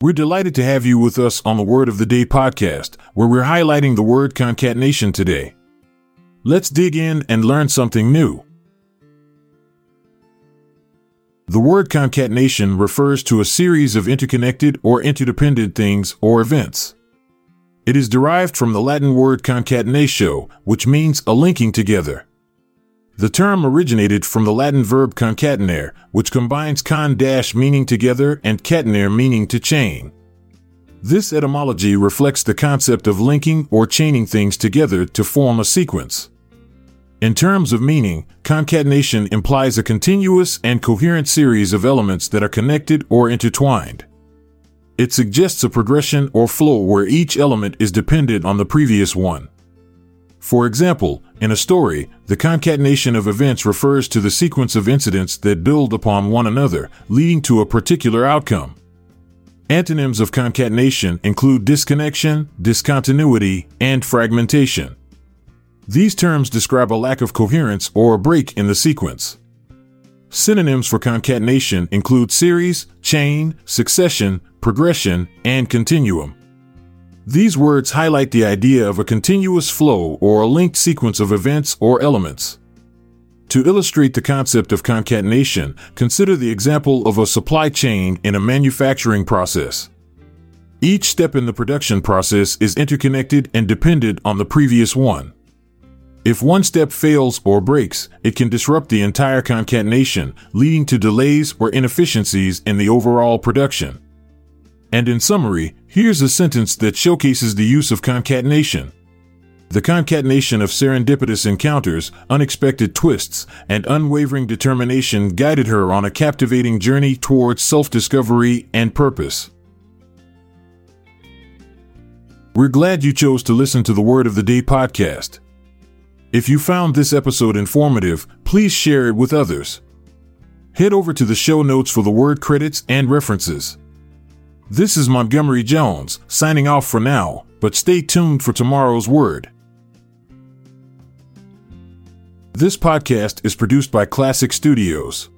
We're delighted to have you with us on the Word of the Day podcast, where we're highlighting the word concatenation today. Let's dig in and learn something new. The word concatenation refers to a series of interconnected or interdependent things or events. It is derived from the Latin word concatenatio, which means a linking together. The term originated from the Latin verb concatenare, which combines con dash meaning together and catenare meaning to chain. This etymology reflects the concept of linking or chaining things together to form a sequence. In terms of meaning, concatenation implies a continuous and coherent series of elements that are connected or intertwined. It suggests a progression or flow where each element is dependent on the previous one. For example, in a story, the concatenation of events refers to the sequence of incidents that build upon one another, leading to a particular outcome. Antonyms of concatenation include disconnection, discontinuity, and fragmentation. These terms describe a lack of coherence or a break in the sequence. Synonyms for concatenation include series, chain, succession, progression, and continuum. These words highlight the idea of a continuous flow or a linked sequence of events or elements. To illustrate the concept of concatenation, consider the example of a supply chain in a manufacturing process. Each step in the production process is interconnected and dependent on the previous one. If one step fails or breaks, it can disrupt the entire concatenation, leading to delays or inefficiencies in the overall production. And in summary, here's a sentence that showcases the use of concatenation. The concatenation of serendipitous encounters, unexpected twists, and unwavering determination guided her on a captivating journey towards self discovery and purpose. We're glad you chose to listen to the Word of the Day podcast. If you found this episode informative, please share it with others. Head over to the show notes for the word credits and references. This is Montgomery Jones, signing off for now, but stay tuned for tomorrow's word. This podcast is produced by Klassic Studios.